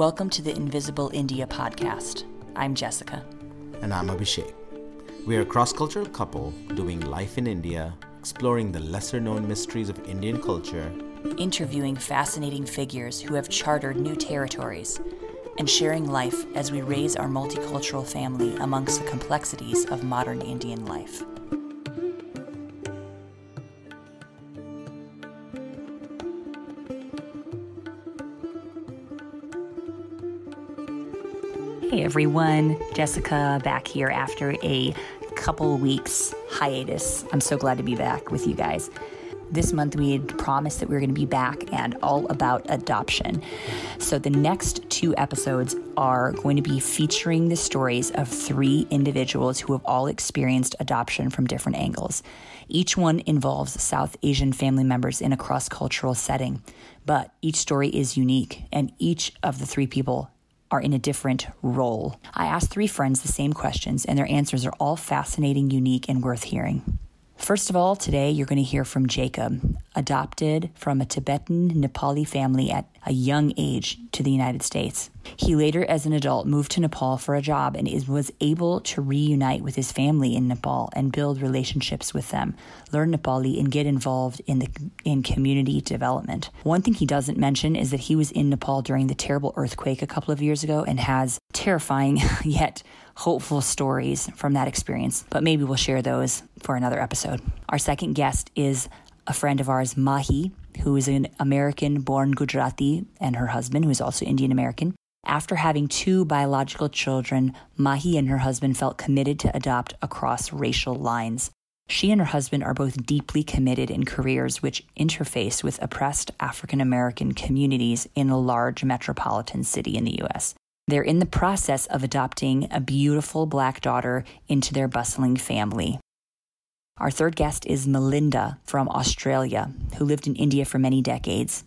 Welcome to the Invisible India podcast. I'm Jessica. And I'm Abhishek. We are a cross cultural couple doing life in India, exploring the lesser known mysteries of Indian culture, interviewing fascinating figures who have chartered new territories, and sharing life as we raise our multicultural family amongst the complexities of modern Indian life. Everyone, Jessica back here after a couple weeks hiatus. I'm so glad to be back with you guys. This month we had promised that we were going to be back and all about adoption. So the next two episodes are going to be featuring the stories of three individuals who have all experienced adoption from different angles. Each one involves South Asian family members in a cross cultural setting, but each story is unique, and each of the three people are in a different role. I asked three friends the same questions, and their answers are all fascinating, unique, and worth hearing. First of all, today you're going to hear from Jacob, adopted from a Tibetan Nepali family at a young age to the United States. He later, as an adult, moved to Nepal for a job and is, was able to reunite with his family in Nepal and build relationships with them, learn Nepali, and get involved in the in community development. One thing he doesn't mention is that he was in Nepal during the terrible earthquake a couple of years ago and has terrifying yet hopeful stories from that experience, but maybe we'll share those for another episode. Our second guest is a friend of ours, Mahi, who is an American born Gujarati, and her husband, who is also Indian American. After having two biological children, Mahi and her husband felt committed to adopt across racial lines. She and her husband are both deeply committed in careers which interface with oppressed African American communities in a large metropolitan city in the US. They're in the process of adopting a beautiful black daughter into their bustling family. Our third guest is Melinda from Australia, who lived in India for many decades.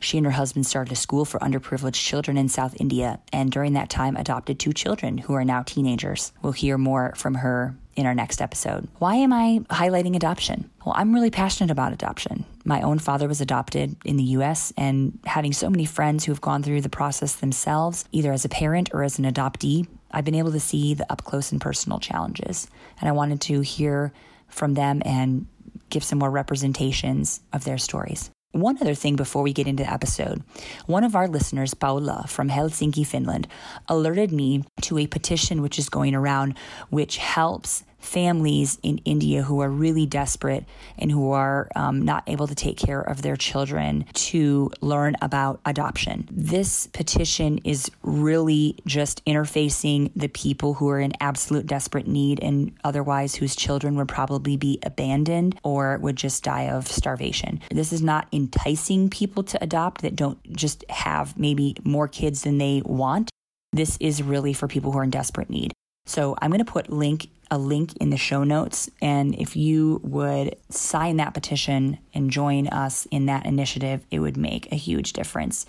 She and her husband started a school for underprivileged children in South India, and during that time adopted two children who are now teenagers. We'll hear more from her in our next episode. Why am I highlighting adoption? Well, I'm really passionate about adoption. My own father was adopted in the US, and having so many friends who have gone through the process themselves, either as a parent or as an adoptee, I've been able to see the up close and personal challenges. And I wanted to hear from them and give some more representations of their stories. One other thing before we get into the episode. One of our listeners, Paula from Helsinki, Finland, alerted me to a petition which is going around which helps families in India who are really desperate and who are um, not able to take care of their children to learn about adoption. This petition is really just interfacing the people who are in absolute desperate need and otherwise whose children would probably be abandoned or would just die of starvation. This is not enticing people to adopt that don't just have maybe more kids than they want. This is really for people who are in desperate need. So I'm going to put link a link in the show notes and if you would sign that petition and join us in that initiative, it would make a huge difference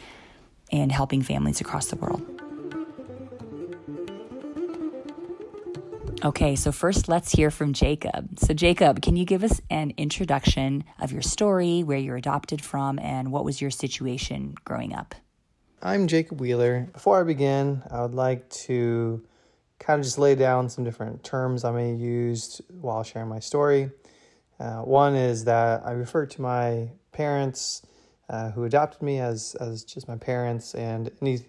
in helping families across the world. Okay, so first let's hear from Jacob. So, Jacob, can you give us an introduction of your story, where you're adopted from, and what was your situation growing up? I'm Jacob Wheeler. Before I begin, I would like to kind of just lay down some different terms I may use while sharing my story. Uh, one is that I refer to my parents uh, who adopted me as, as just my parents and any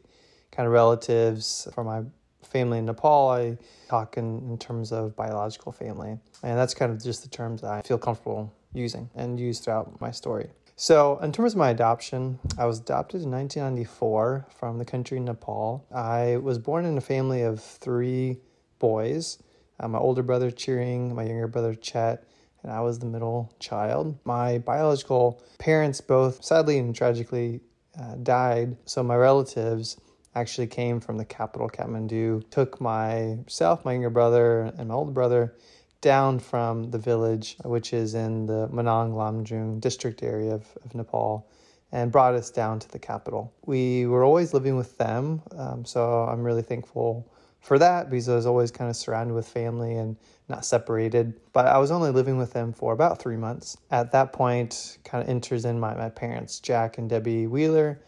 kind of relatives from my family in Nepal. I talk in, in terms of biological family. And that's kind of just the terms I feel comfortable using and use throughout my story. So, in terms of my adoption, I was adopted in 1994 from the country Nepal. I was born in a family of three boys uh, my older brother, Tsering, my younger brother, Chet, and I was the middle child. My biological parents both sadly and tragically uh, died, so my relatives actually came from the capital, Kathmandu, took myself, my younger brother, and my older brother down from the village, which is in the Manang Lamjung district area of, of Nepal, and brought us down to the capital. We were always living with them, um, so I'm really thankful for that because I was always kind of surrounded with family and not separated. But I was only living with them for about three months. At that point, kind of enters in my, my parents, Jack and Debbie Wheeler,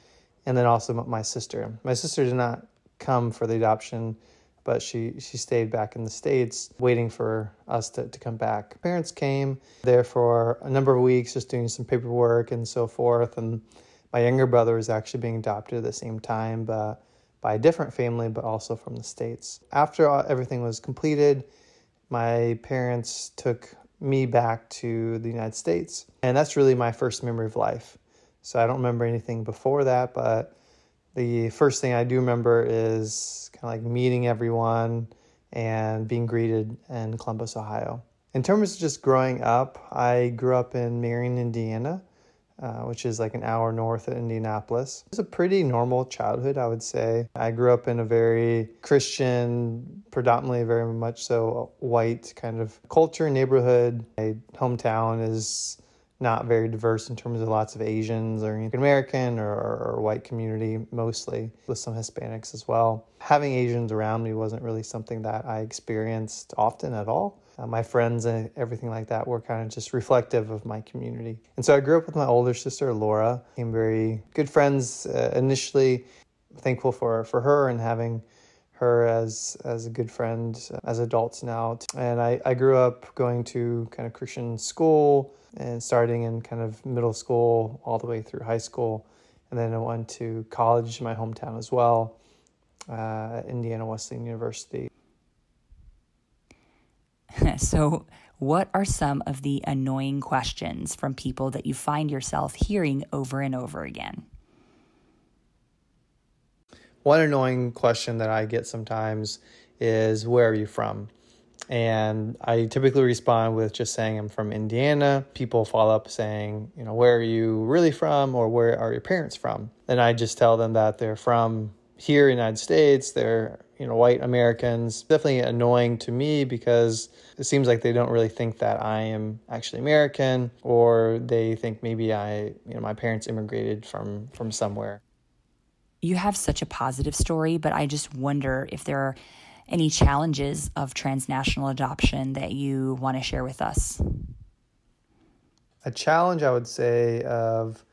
and then also my sister. My sister did not come for the adoption, but she, she stayed back in the States waiting for us to, to come back. Parents came there for a number of weeks, just doing some paperwork and so forth. And my younger brother was actually being adopted at the same time, but by a different family, but also from the States. After everything was completed, my parents took me back to the United States. And that's really my first memory of life. So I don't remember anything before that, but the first thing I do remember is kind of like meeting everyone and being greeted in Columbus, Ohio. In terms of just growing up, I grew up in Marion, Indiana, uh, which is like an hour north of Indianapolis. It was a pretty normal childhood, I would say. I grew up in a very Christian, predominantly very much so white kind of culture, neighborhood. My hometown is not very diverse in terms of lots of Asians or American or, or, white community mostly, with some Hispanics as well. Having Asians around me wasn't really something that I experienced often at all. Uh, my friends and everything like that were kind of just reflective of my community. And so I grew up with my older sister, Laura, became very good friends uh, initially. Thankful for, for her and having her as as a good friend uh, as adults now. And I, I grew up going to kind of Christian school and starting in kind of middle school all the way through high school. And then I went to college in my hometown as well, uh, Indiana Wesleyan University. so, what are some of the annoying questions from people that you find yourself hearing over and over again? One annoying question that I get sometimes is, Where are you from? And I typically respond with just saying I'm from Indiana. People follow up saying, you know, where are you really from or where are your parents from? And I just tell them that they're from here in the United States. They're, you know, white Americans. Definitely annoying to me because it seems like they don't really think that I am actually American or they think maybe I, you know, my parents immigrated from from somewhere. You have such a positive story, but I just wonder if there are any challenges of transnational adoption that you want to share with us? A challenge, I would say, of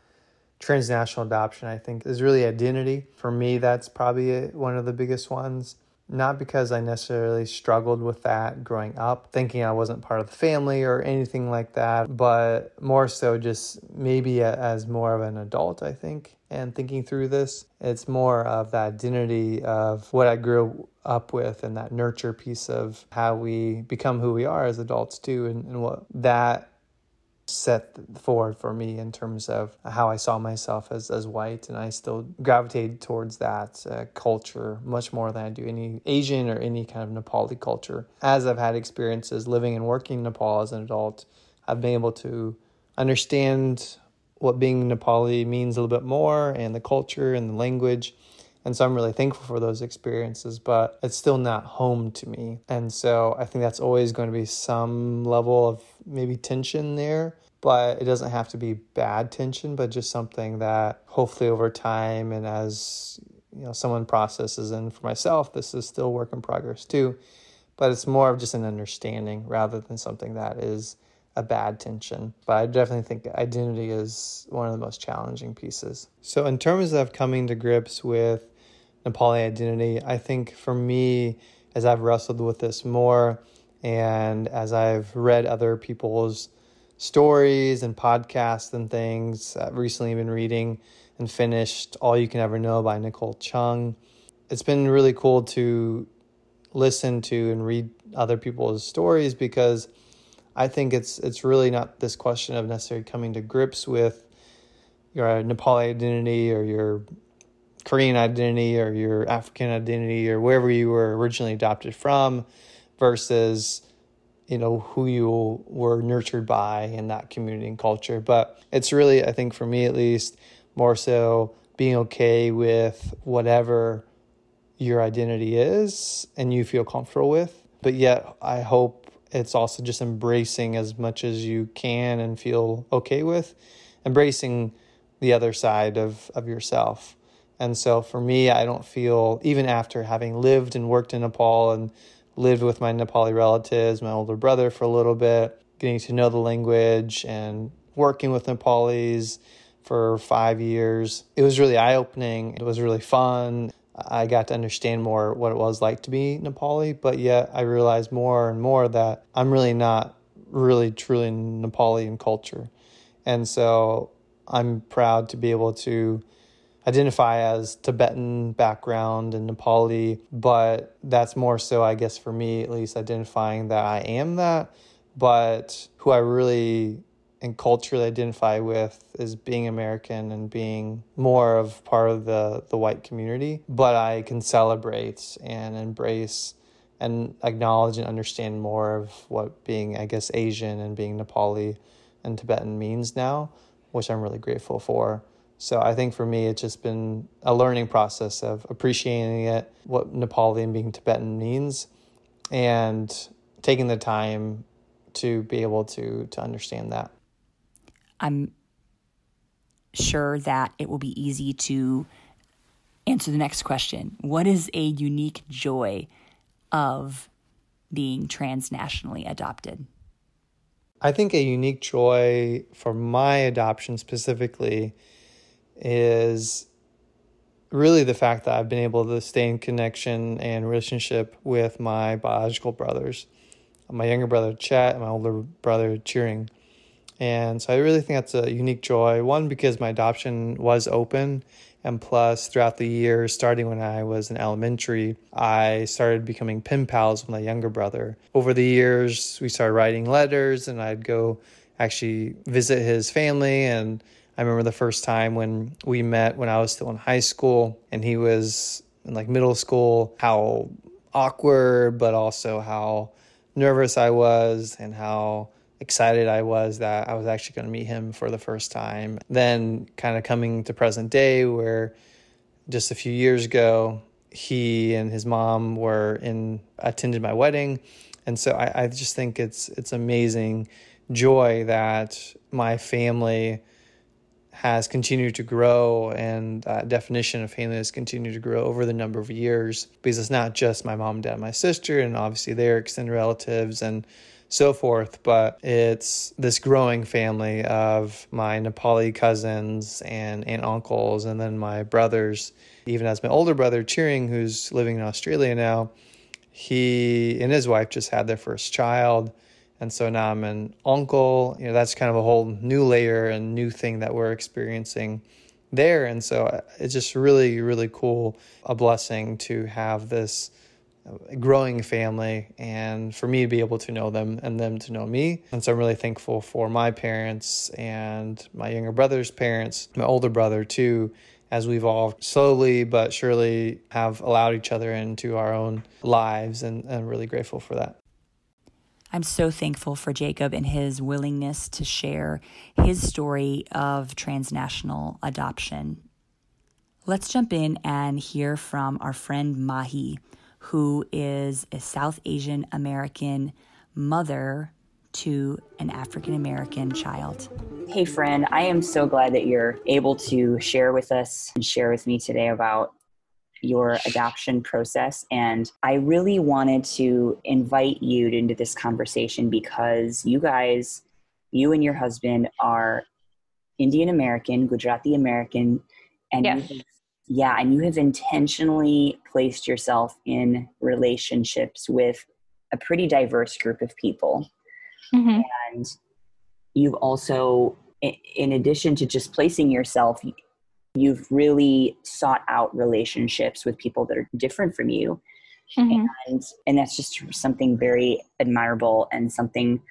transnational adoption, I think, is really identity. For me, that's probably one of the biggest ones. Not because I necessarily struggled with that growing up, thinking I wasn't part of the family or anything like that, but more so just maybe as more of an adult, I think, and thinking through this. It's more of the identity of what I grew up with and that nurture piece of how we become who we are as adults too and, and what that set forward for me in terms of how I saw myself as, as white and I still gravitated towards that uh, culture much more than I do any Asian or any kind of Nepali culture. As I've had experiences living and working in Nepal as an adult, I've been able to understand what being Nepali means a little bit more and the culture and the language and so I'm really thankful for those experiences, but it's still not home to me. And so I think that's always going to be some level of maybe tension there, but it doesn't have to be bad tension, but just something that hopefully over time and as you know someone processes and for myself this is still work in progress too but it's more of just an understanding rather than something that is a bad tension. But I definitely think identity is one of the most challenging pieces. So, in terms of coming to grips with Nepali identity. I think for me, as I've wrestled with this more and as I've read other people's stories and podcasts and things, I've recently been reading and finished All You Can Ever Know by Nicole Chung. It's been really cool to listen to and read other people's stories because I think it's it's really not this question of necessarily coming to grips with your Nepali identity or your Korean identity or your African identity or wherever you were originally adopted from versus you know who you were nurtured by in that community and culture. But it's really i think for me at least more so being okay with whatever your identity is and you feel comfortable with. But yet i hope it's also just embracing as much as you can and feel okay with embracing the other side of of yourself. And so for me, I don't feel, even after having lived and worked in Nepal and lived with my Nepali relatives, my older brother for a little bit, getting to know the language and working with Nepalis, for five years. It was really eye opening. It was really fun. I got to understand more what it was like to be Nepali, but yet I realized more and more that I'm really not really truly Nepali in culture. And so I'm proud to be able to identify as Tibetan background and Nepali, but that's more so, I guess, for me at least, identifying that I am that. But who I really and culturally identify with is being American and being more of part of the, the white community. But I can celebrate and embrace and acknowledge and understand more of what being, I guess, Asian and being Nepali and Tibetan means now, which I'm really grateful for. So I think for me, it's just been a learning process of appreciating it, what Nepali and being Tibetan means, and taking the time to be able to to understand that. I'm sure that it will be easy to answer the next question. What is a unique joy of being transnationally adopted? I think a unique joy for my adoption specifically is really the fact that I've been able to stay in connection and relationship with my biological brothers, my younger brother Chet and my older brother Tsering. And so I really think that's a unique joy. One, because my adoption was open. And plus, throughout the years, starting when I was in elementary, I started becoming pen pals with my younger brother. Over the years, we started writing letters, and I'd go actually visit his family. And I remember the first time when we met when I was still in high school, and he was in like middle school, how awkward, but also how nervous I was, and how excited I was that I was actually going to meet him for the first time. Then, kind of coming to present day, where just a few years ago, he and his mom were in attended my wedding, and so I, I just think it's it's amazing joy that my family has continued to grow and that definition of family has continued to grow over the number of years because it's not just my mom, and dad, my sister, and obviously their extended relatives and so forth. But it's this growing family of my Nepali cousins and aunt uncles, and then my brothers. Even as my older brother, Tsering, who's living in Australia now, he and his wife just had their first child. And so now I'm an uncle. You know, that's kind of a whole new layer and new thing that we're experiencing there. And so uh, it's just really, really cool, a blessing to have this growing family and for me to be able to know them and them to know me. And so I'm really thankful for my parents and my younger brother's parents, my older brother too, as we've all slowly but surely have allowed each other into our own lives and I'm really grateful for that. I'm so thankful for Jacob and his willingness to share his story of transnational adoption. Let's jump in and hear from our friend Mahi, who is a South Asian American mother to an African American child. Hey, friend, I am so glad that you're able to share with us and share with me today about your adoption process. And I really wanted to invite you into this conversation because you guys, you and your husband, are Indian American, Gujarati American, and yes. you yeah, and you have intentionally placed yourself in relationships with a pretty diverse group of people. Mm-hmm. And you've also, in addition to just placing yourself, you've really sought out relationships with people that are different from you. Mm-hmm. And, and that's just something very admirable and something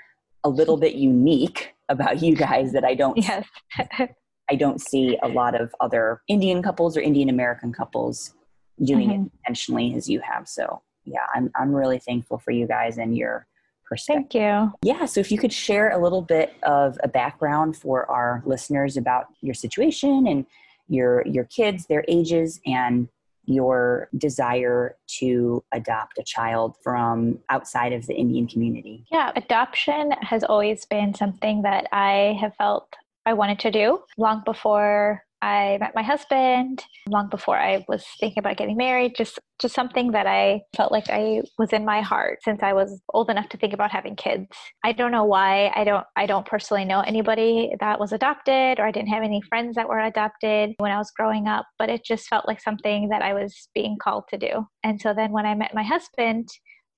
a little bit unique about you guys that I don't Yes. I don't see a lot of other Indian couples or Indian American couples doing Mhm. it intentionally as you have. So yeah, I'm I'm really thankful for you guys and your perspective. Thank you. Yeah, so if you could share a little bit of a background for our listeners about your situation and your your kids, their ages, and your desire to adopt a child from outside of the Indian community. Yeah, adoption has always been something that I have felt I wanted to do long before I met my husband long before I was thinking about getting married. Just just something that I felt like I was in my heart since I was old enough to think about having kids. I don't know why. I don't I don't personally know anybody that was adopted or I didn't have any friends that were adopted when I was growing up, but it just felt like something that I was being called to do. And so then when I met my husband,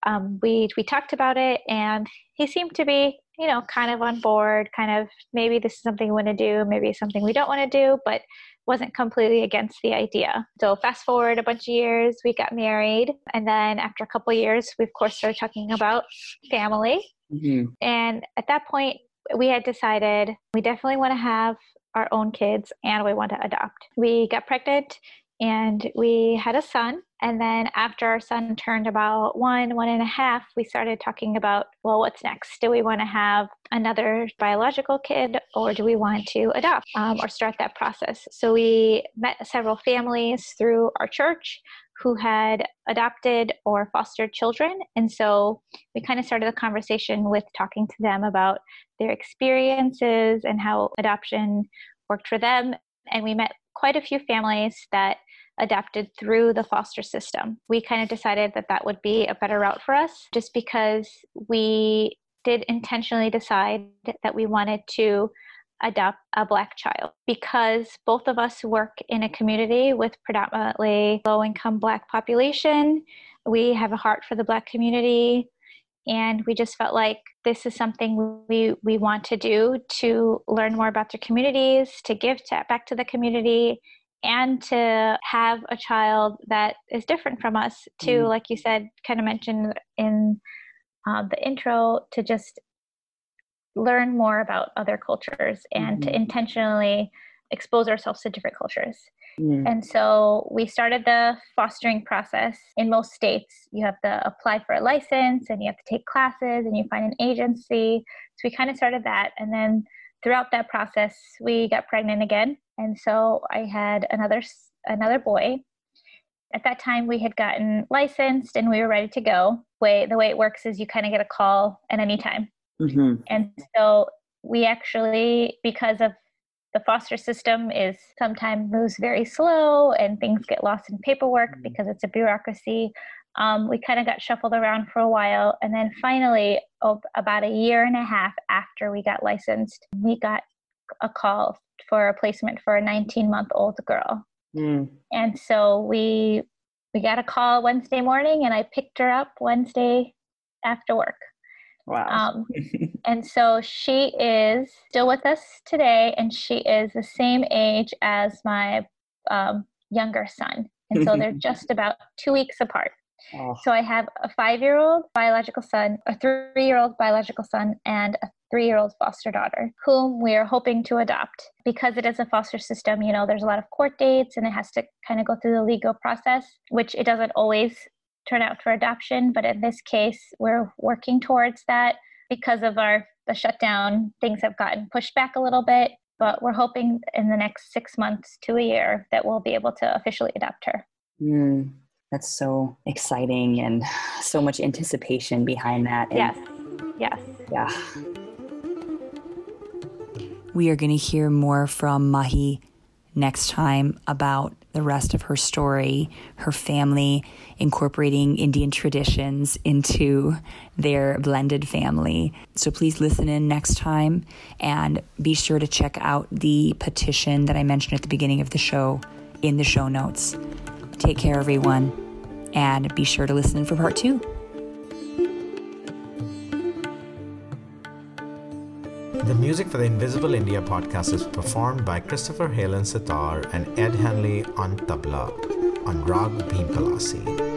um, we we talked about it and he seemed to be you know, kind of on board, kind of maybe this is something we want to do, maybe something we don't want to do, but wasn't completely against the idea. So fast forward a bunch of years, we got married, and then after a couple years, we of course started talking about family. Mm-hmm. And at that point, we had decided we definitely want to have our own kids and we want to adopt. We got pregnant and we had a son. And then after our son turned about one one and a half we started talking about well what's next? Do we want to have another biological kid or do we want to adopt um, or start that process? So we met several families through our church who had adopted or fostered children. And so we kind of started the conversation with talking to them about their experiences and how adoption worked for them. And we met quite a few families that adapted through the foster system. We kind of decided that that would be a better route for us just because we did intentionally decide that we wanted to adopt a black child because both of us work in a community with predominantly low income black population we have a heart for the black community and we just felt like this is something we we want to do to learn more about their communities to give to, back to the community and to have a child that is different from us to mm. like you said kind of mentioned in uh, the intro to just learn more about other cultures and mm-hmm. to intentionally expose ourselves to different cultures mm. and so we started the fostering process in most states you have to apply for a license and you have to take classes and you find an agency so we kind of started that and then throughout that process we got pregnant again and so i had another another boy at that time we had gotten licensed and we were ready to go way the way it works is you kind of get a call at any time mm-hmm. and so we actually because of the foster system is sometimes moves very slow and things get lost in paperwork mm-hmm. because it's a bureaucracy um, we kind of got shuffled around for a while. And then finally, oh, about a year and a half after we got licensed, we got a call for a placement for a 19 month old girl. Mm. And so we we got a call Wednesday morning, and I picked her up Wednesday after work. Wow. Um, and so she is still with us today, and she is the same age as my um, younger son. And so they're just about two weeks apart. Oh. So I have a five year old biological son, a three year old biological son, and a three year old foster daughter, whom we are hoping to adopt. Because it is a foster system, you know, there's a lot of court dates and it has to kind of go through the legal process, which it doesn't always turn out for adoption. But in this case, we're working towards that because of our the shutdown things have gotten pushed back a little bit but we're hoping in the next six months to a year that we'll be able to officially adopt her mm that's so exciting and so much anticipation behind that. And yes. Yes. Yeah. We are going to hear more from Mahi next time about the rest of her story, her family incorporating Indian traditions into their blended family. So please listen in next time and be sure to check out the petition that I mentioned at the beginning of the show in the show notes. Take care, everyone, and be sure to listen for part two. The music for the Invisible India podcast is performed by Christopher Halen Sitar and Ed Henley on tabla on Rag Bhimpalasi.